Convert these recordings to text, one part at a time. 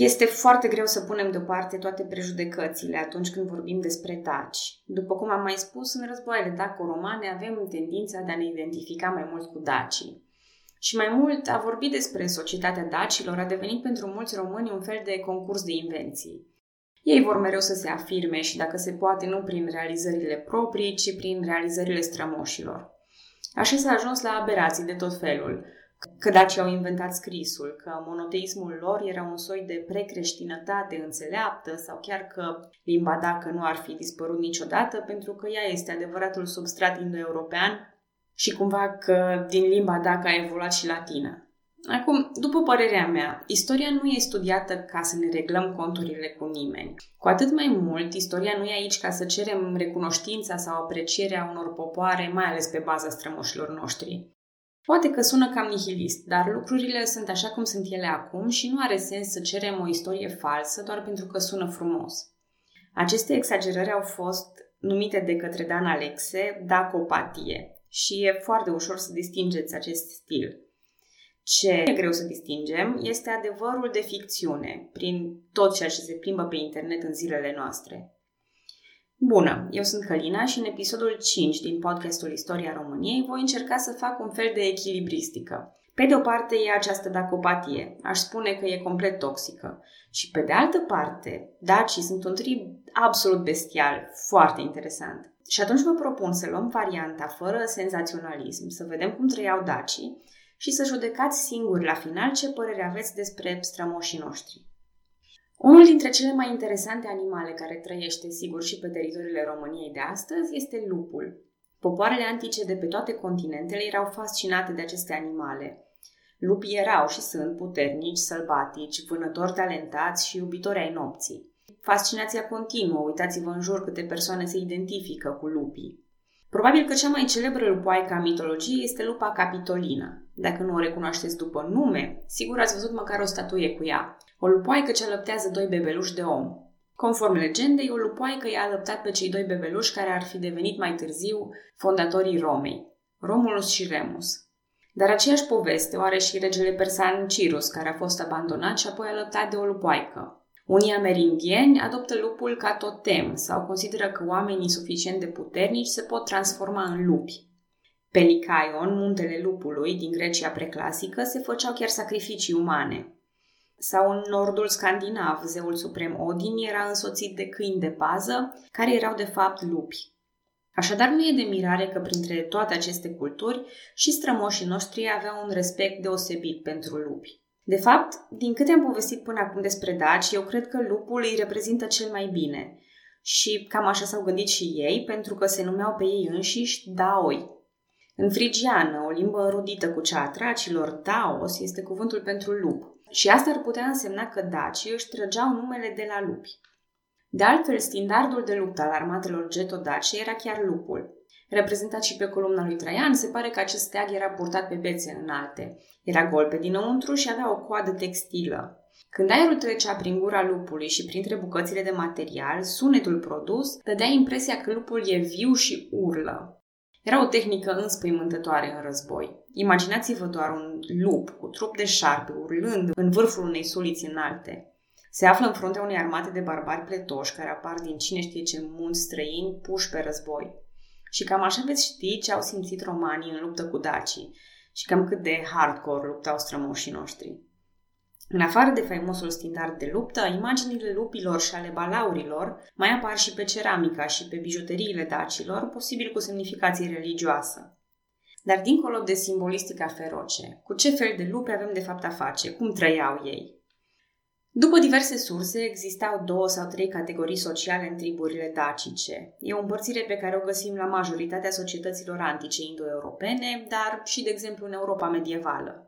Este foarte greu să punem deoparte toate prejudecățile atunci când vorbim despre daci. După cum am mai spus, în războaiele daco-romane avem tendința de a ne identifica mai mult cu dacii. Și mai mult, a vorbi despre societatea dacilor a devenit pentru mulți români un fel de concurs de invenții. Ei vor mereu să se afirme și, dacă se poate, nu prin realizările proprii, ci prin realizările strămoșilor. Așa s-a ajuns la aberații de tot felul, că dacii au inventat scrisul, că monoteismul lor era un soi de precreștinătate înțeleaptă sau chiar că limba dacă nu ar fi dispărut niciodată pentru că ea este adevăratul substrat indo-european și cumva că din limba dacă a evoluat și latina. Acum, după părerea mea, istoria nu e studiată ca să ne reglăm conturile cu nimeni. Cu atât mai mult, istoria nu e aici ca să cerem recunoștința sau aprecierea unor popoare, mai ales pe baza strămoșilor noștri. Poate că sună cam nihilist, dar lucrurile sunt așa cum sunt ele acum și nu are sens să cerem o istorie falsă doar pentru că sună frumos. Aceste exagerări au fost numite de către Dan Alexe dacopatie și e foarte ușor să distingeți acest stil. Ce e greu să distingem este adevărul de ficțiune prin tot ceea ce se plimbă pe internet în zilele noastre. Bună, eu sunt Călina și în episodul 5 din podcastul Istoria României voi încerca să fac un fel de echilibristică. Pe de o parte e această dacopatie, aș spune că e complet toxică. Și pe de altă parte, dacii sunt un trib absolut bestial, foarte interesant. Și atunci vă propun să luăm varianta fără senzaționalism, să vedem cum trăiau dacii și să judecați singuri la final ce părere aveți despre strămoșii noștri. Unul dintre cele mai interesante animale care trăiește, sigur, și pe teritoriile României de astăzi este lupul. Popoarele antice de pe toate continentele erau fascinate de aceste animale. Lupii erau și sunt puternici, sălbatici, vânători talentați și iubitori ai nopții. Fascinația continuă, uitați-vă în jur câte persoane se identifică cu lupii. Probabil că cea mai celebră lupoaică a mitologiei este lupa Capitolina. Dacă nu o recunoașteți după nume, sigur ați văzut măcar o statuie cu ea. O lupoaică ce alăptează doi bebeluși de om. Conform legendei, o lupoaică i-a alăptat pe cei doi bebeluși care ar fi devenit mai târziu fondatorii Romei, Romulus și Remus. Dar aceeași poveste o are și regele persan Cirus, care a fost abandonat și apoi alăptat de o lupoaică. Unii amerindieni adoptă lupul ca totem sau consideră că oamenii suficient de puternici se pot transforma în lupi. Pe Licaion, muntele lupului din Grecia preclasică, se făceau chiar sacrificii umane. Sau în nordul scandinav, zeul suprem Odin era însoțit de câini de pază, care erau de fapt lupi. Așadar, nu e de mirare că printre toate aceste culturi și strămoșii noștri aveau un respect deosebit pentru lupi. De fapt, din câte am povestit până acum despre daci, eu cred că lupul îi reprezintă cel mai bine. Și cam așa s-au gândit și ei, pentru că se numeau pe ei înșiși daoi. În frigiană, o limbă înrudită cu cea a tracilor, daos este cuvântul pentru lup. Și asta ar putea însemna că dacii își trăgeau numele de la lupi. De altfel, standardul de luptă al armatelor getodace era chiar lupul. Reprezentat și pe columna lui Traian, se pare că acest steag era purtat pe bețe înalte. Era gol pe dinăuntru și avea o coadă textilă. Când aerul trecea prin gura lupului și printre bucățile de material, sunetul produs dădea impresia că lupul e viu și urlă. Era o tehnică înspăimântătoare în război. Imaginați-vă doar un lup cu trup de șarpe urlând în vârful unei suliți înalte. Se află în fruntea unei armate de barbari pletoși care apar din cine știe ce munți străini puși pe război. Și cam așa veți ști ce au simțit romanii în luptă cu dacii și cam cât de hardcore luptau strămoșii noștri. În afară de faimosul standard de luptă, imaginile lupilor și ale balaurilor mai apar și pe ceramica și pe bijuteriile dacilor, posibil cu semnificație religioasă. Dar dincolo de simbolistica feroce, cu ce fel de lupi avem de fapt a face, cum trăiau ei? După diverse surse, existau două sau trei categorii sociale în triburile dacice. E o împărțire pe care o găsim la majoritatea societăților antice indo-europene, dar și, de exemplu, în Europa medievală.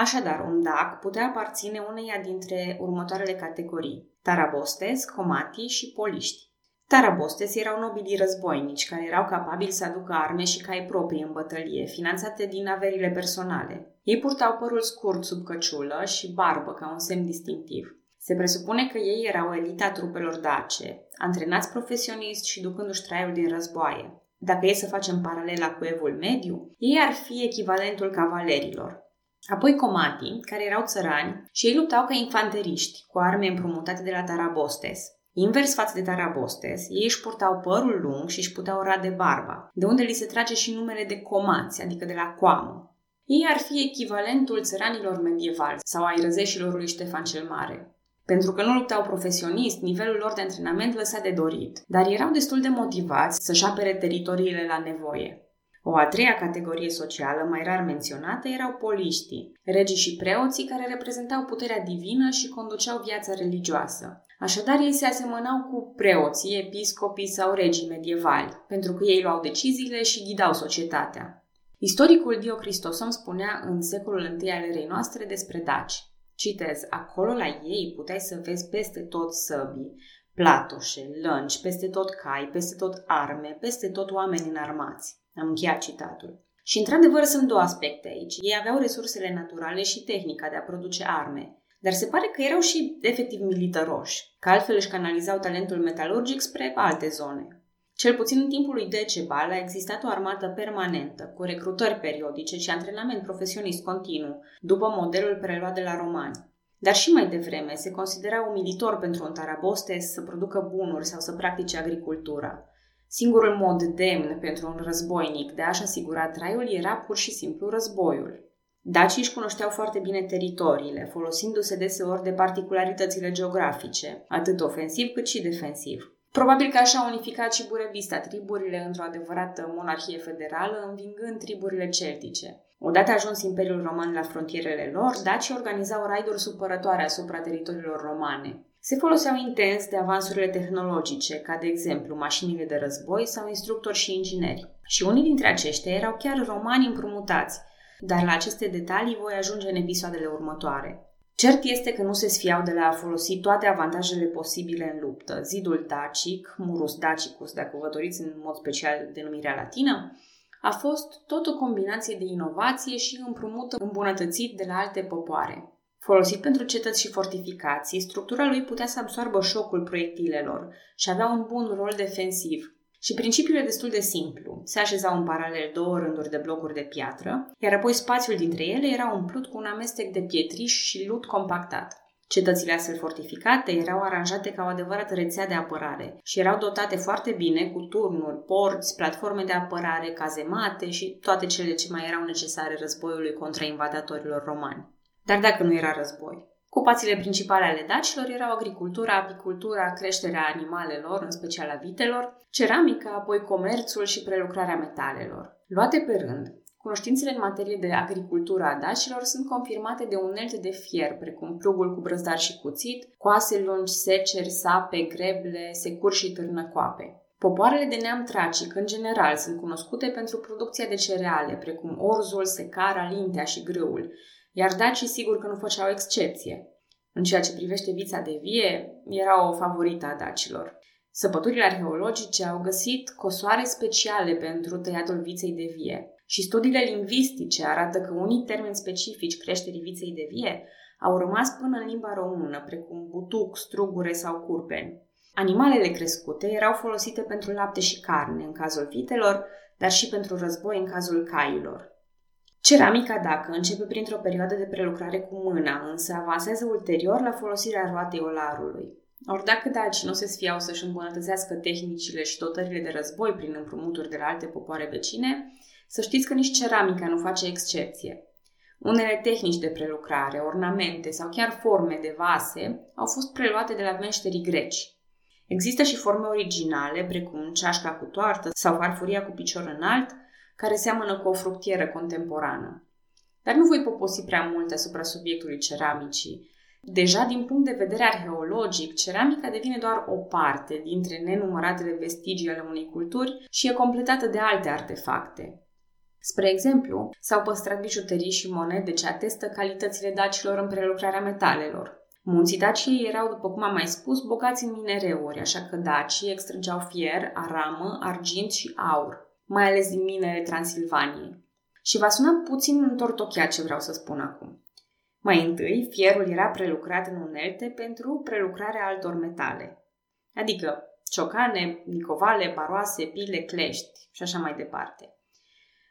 Așadar, un dac putea aparține uneia dintre următoarele categorii, tarabostes, comati și poliști. Tarabostes erau nobilii războinici care erau capabili să aducă arme și cai proprii în bătălie, finanțate din averile personale. Ei purtau părul scurt sub căciulă și barbă ca un semn distinctiv. Se presupune că ei erau elita trupelor dace, antrenați profesionist și ducându-și traiul din războaie. Dacă e să facem paralela cu evul mediu, ei ar fi echivalentul cavalerilor. Apoi comatii, care erau țărani și ei luptau ca infanteriști, cu arme împrumutate de la Tarabostes. Invers față de Tarabostes, ei își purtau părul lung și își puteau rade barba, de unde li se trage și numele de comați, adică de la coamă. Ei ar fi echivalentul țăranilor medievali sau ai răzeșilor lui Ștefan cel Mare. Pentru că nu luptau profesionist, nivelul lor de antrenament lăsa de dorit, dar erau destul de motivați să-și apere teritoriile la nevoie. O a treia categorie socială, mai rar menționată, erau poliștii, regii și preoții care reprezentau puterea divină și conduceau viața religioasă. Așadar, ei se asemănau cu preoții, episcopii sau regii medievali, pentru că ei luau deciziile și ghidau societatea. Istoricul Diocristosom spunea în secolul I al erei noastre despre daci. Citez, acolo la ei puteai să vezi peste tot săbii, platoșe, lănci, peste tot cai, peste tot arme, peste tot oameni înarmați. Am încheiat citatul. Și într-adevăr sunt două aspecte aici. Ei aveau resursele naturale și tehnica de a produce arme, dar se pare că erau și efectiv militaroși, că altfel își canalizau talentul metalurgic spre alte zone. Cel puțin în timpul lui Decebal a existat o armată permanentă, cu recrutări periodice și antrenament profesionist continuu, după modelul preluat de la romani. Dar și mai devreme se considera umilitor pentru un tarabostes să producă bunuri sau să practice agricultura. Singurul mod demn pentru un războinic de a-și asigura traiul era pur și simplu războiul. Dacii își cunoșteau foarte bine teritoriile, folosindu-se deseori de particularitățile geografice, atât ofensiv cât și defensiv. Probabil că așa a unificat și Burebista triburile într-o adevărată monarhie federală, învingând triburile celtice. Odată ajuns Imperiul Roman la frontierele lor, dacii organizau raiduri supărătoare asupra teritoriilor romane. Se foloseau intens de avansurile tehnologice, ca de exemplu mașinile de război sau instructori și ingineri. Și unii dintre aceștia erau chiar romani împrumutați, dar la aceste detalii voi ajunge în episoadele următoare. Cert este că nu se sfiau de la a folosi toate avantajele posibile în luptă. Zidul dacic, murus dacicus, dacă vă doriți în mod special denumirea latină, a fost tot o combinație de inovație și împrumut îmbunătățit de la alte popoare. Folosit pentru cetăți și fortificații, structura lui putea să absoarbă șocul proiectilelor și avea un bun rol defensiv. Și principiul e destul de simplu. Se așezau în paralel două rânduri de blocuri de piatră, iar apoi spațiul dintre ele era umplut cu un amestec de pietriș și lut compactat. Cetățile astfel fortificate erau aranjate ca o adevărată rețea de apărare și erau dotate foarte bine cu turnuri, porți, platforme de apărare, cazemate și toate cele ce mai erau necesare războiului contra invadatorilor romani. Dar dacă nu era război? Ocupațiile principale ale dacilor erau agricultura, apicultura, creșterea animalelor, în special a vitelor, ceramica, apoi comerțul și prelucrarea metalelor. Luate pe rând, Cunoștințele în materie de agricultură a dacilor sunt confirmate de unelte de fier, precum plugul cu brăzdar și cuțit, coase lungi, seceri, sape, greble, securi și târnăcoape. Popoarele de neam tracic, în general, sunt cunoscute pentru producția de cereale, precum orzul, secara, lintea și grâul, iar dacii sigur că nu făceau excepție. În ceea ce privește vița de vie, era o favorită a dacilor. Săpăturile arheologice au găsit cosoare speciale pentru tăiatul viței de vie și studiile lingvistice arată că unii termeni specifici creșterii viței de vie au rămas până în limba română, precum butuc, strugure sau curpeni. Animalele crescute erau folosite pentru lapte și carne în cazul vitelor, dar și pentru război în cazul cailor. Ceramica, dacă începe printr-o perioadă de prelucrare cu mâna, însă avansează ulterior la folosirea roatei olarului. Ori dacă daci nu se sfiau să-și îmbunătățească tehnicile și dotările de război prin împrumuturi de la alte popoare vecine, să știți că nici ceramica nu face excepție. Unele tehnici de prelucrare, ornamente sau chiar forme de vase au fost preluate de la meșterii greci. Există și forme originale, precum ceașca cu toartă sau farfuria cu picior înalt, care seamănă cu o fructieră contemporană. Dar nu voi poposi prea mult asupra subiectului ceramicii. Deja din punct de vedere arheologic, ceramica devine doar o parte dintre nenumăratele vestigii ale unei culturi și e completată de alte artefacte. Spre exemplu, s-au păstrat bijuterii și monede ce atestă calitățile dacilor în prelucrarea metalelor. Munții Daciei erau, după cum am mai spus, bogați în minereuri, așa că dacii extrăgeau fier, aramă, argint și aur mai ales din minele Transilvaniei. Și va suna puțin întortocheat ce vreau să spun acum. Mai întâi, fierul era prelucrat în unelte pentru prelucrarea altor metale, adică ciocane, nicovale, baroase, pile, clești și așa mai departe.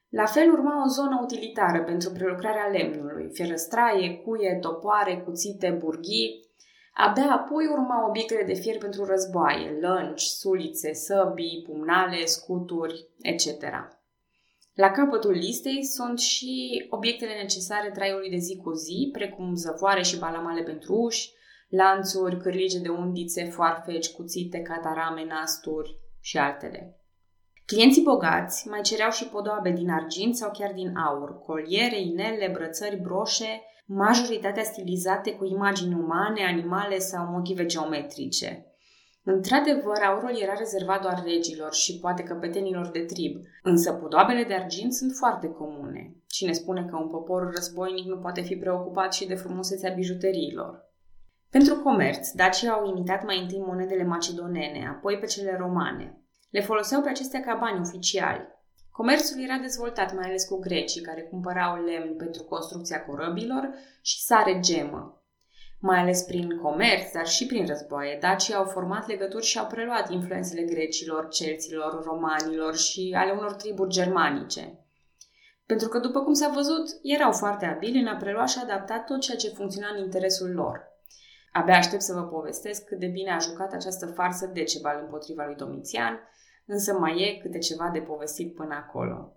La fel urma o zonă utilitară pentru prelucrarea lemnului, fierăstraie, cuie, topoare, cuțite, burghii. Abia apoi urma obiectele de fier pentru războaie, lănci, sulițe, săbii, pumnale, scuturi, etc. La capătul listei sunt și obiectele necesare traiului de zi cu zi, precum zăvoare și balamale pentru uși, lanțuri, cârlige de undițe, foarfeci, cuțite, catarame, nasturi și altele. Clienții bogați mai cereau și podoabe din argint sau chiar din aur, coliere, inele, brățări, broșe, majoritatea stilizate cu imagini umane, animale sau motive geometrice. Într-adevăr, aurul era rezervat doar regilor și poate căpetenilor de trib, însă podoabele de argint sunt foarte comune. Cine spune că un popor războinic nu poate fi preocupat și de frumusețea bijuteriilor? Pentru comerț, dacii au imitat mai întâi monedele macedonene, apoi pe cele romane. Le foloseau pe acestea ca bani oficiali. Comerțul era dezvoltat mai ales cu grecii, care cumpărau lemn pentru construcția corăbilor și sare gemă. Mai ales prin comerț, dar și prin războaie, dacii au format legături și au preluat influențele grecilor, celților, romanilor și ale unor triburi germanice. Pentru că, după cum s-a văzut, erau foarte abili în a prelua și adapta tot ceea ce funcționa în interesul lor. Abia aștept să vă povestesc cât de bine a jucat această farsă Decebal împotriva lui Domitian, însă mai e câte ceva de povestit până acolo.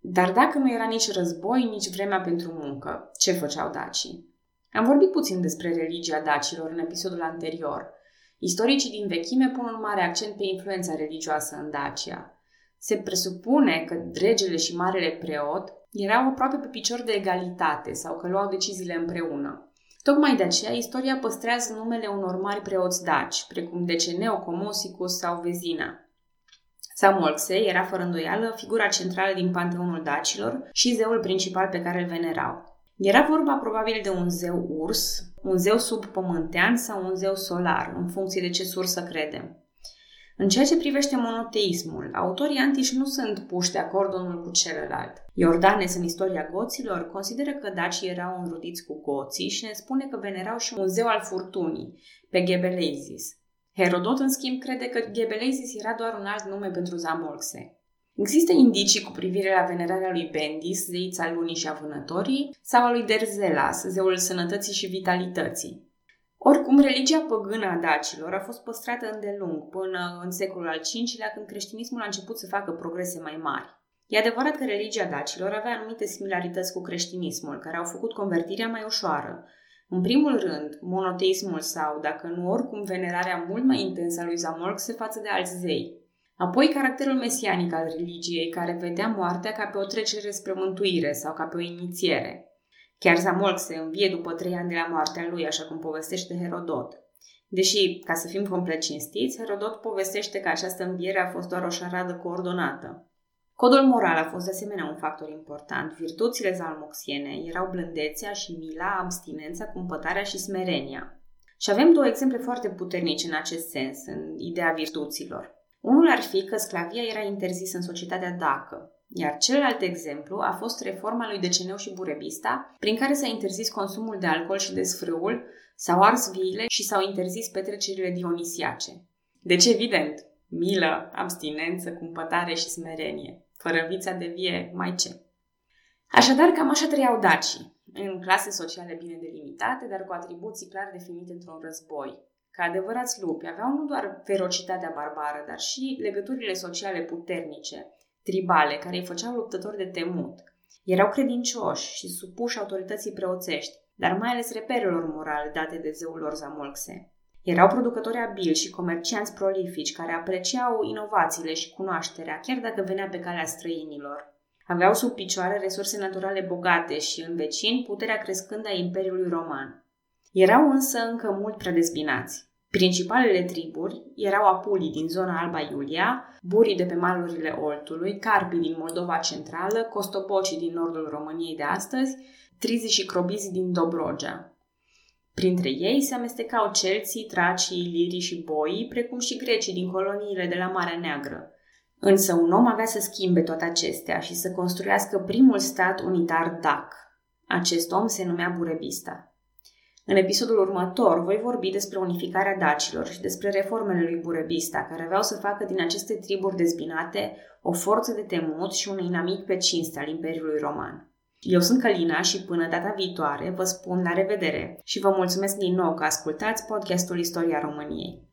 Dar dacă nu era nici război, nici vremea pentru muncă, ce făceau dacii? Am vorbit puțin despre religia dacilor în episodul anterior. Istoricii din vechime pun un mare accent pe influența religioasă în Dacia. Se presupune că regele și marele preot erau aproape pe picior de egalitate sau că luau deciziile împreună. Tocmai de aceea, istoria păstrează numele unor mari preoți daci, precum Deceneo, Comosicus sau Vezina. Samolxe era fără îndoială figura centrală din panteonul dacilor și zeul principal pe care îl venerau. Era vorba probabil de un zeu urs, un zeu subpământean sau un zeu solar, în funcție de ce sursă credem. În ceea ce privește monoteismul, autorii antici nu sunt puși de acord unul cu celălalt. Iordanes, în istoria goților, consideră că dacii erau înrudiți cu goții și ne spune că venerau și un zeu al furtunii, pe Gebelezis. Herodot, în schimb, crede că Gebelezis era doar un alt nume pentru Zamolxe. Există indicii cu privire la venerarea lui Bendis, zeița lunii și a vânătorii, sau a lui Derzelas, zeul sănătății și vitalității. Oricum, religia păgână a dacilor a fost păstrată îndelung până în secolul al V-lea, când creștinismul a început să facă progrese mai mari. E adevărat că religia dacilor avea anumite similarități cu creștinismul, care au făcut convertirea mai ușoară. În primul rând, monoteismul sau, dacă nu oricum, venerarea mult mai intensă a lui se față de alți zei. Apoi, caracterul mesianic al religiei, care vedea moartea ca pe o trecere spre mântuire sau ca pe o inițiere. Chiar Zamolc se învie după trei ani de la moartea lui, așa cum povestește Herodot. Deși, ca să fim complet cinstiți, Herodot povestește că această înviere a fost doar o șaradă coordonată. Codul moral a fost de asemenea un factor important. Virtuțile zalmoxiene erau blândețea și mila, abstinența, cumpătarea și smerenia. Și avem două exemple foarte puternice în acest sens, în ideea virtuților. Unul ar fi că sclavia era interzisă în societatea dacă, iar celălalt exemplu a fost reforma lui Deceneu și Burebista, prin care s-a interzis consumul de alcool și de sfrâul, s-au ars viile și s-au interzis petrecerile dionisiace. Deci, evident, milă, abstinență, cumpătare și smerenie. Fără vița de vie, mai ce? Așadar, cam așa trăiau dacii, în clase sociale bine delimitate, dar cu atribuții clar definite într-un război. Ca adevărați lupi, aveau nu doar ferocitatea barbară, dar și legăturile sociale puternice, tribale, care îi făceau luptători de temut. Erau credincioși și supuși autorității preoțești, dar mai ales reperelor morale date de zeul lor Zamolxe. Erau producători abili și comercianți prolifici care apreciau inovațiile și cunoașterea, chiar dacă venea pe calea străinilor. Aveau sub picioare resurse naturale bogate și, în vecin, puterea crescând a Imperiului Roman. Erau însă încă mult prea dezbinați. Principalele triburi erau apulii din zona Alba Iulia, burii de pe malurile Oltului, carpii din Moldova Centrală, costopocii din nordul României de astăzi, trizii și crobizi din Dobrogea. Printre ei se amestecau celții, tracii, lirii și boii, precum și grecii din coloniile de la Marea Neagră. Însă un om avea să schimbe toate acestea și să construiască primul stat unitar dac. Acest om se numea Burebista. În episodul următor voi vorbi despre unificarea dacilor și despre reformele lui Burebista, care aveau să facă din aceste triburi dezbinate o forță de temut și un inamic pe cinste al Imperiului Roman. Eu sunt Călina și până data viitoare vă spun la revedere și vă mulțumesc din nou că ascultați podcastul Istoria României.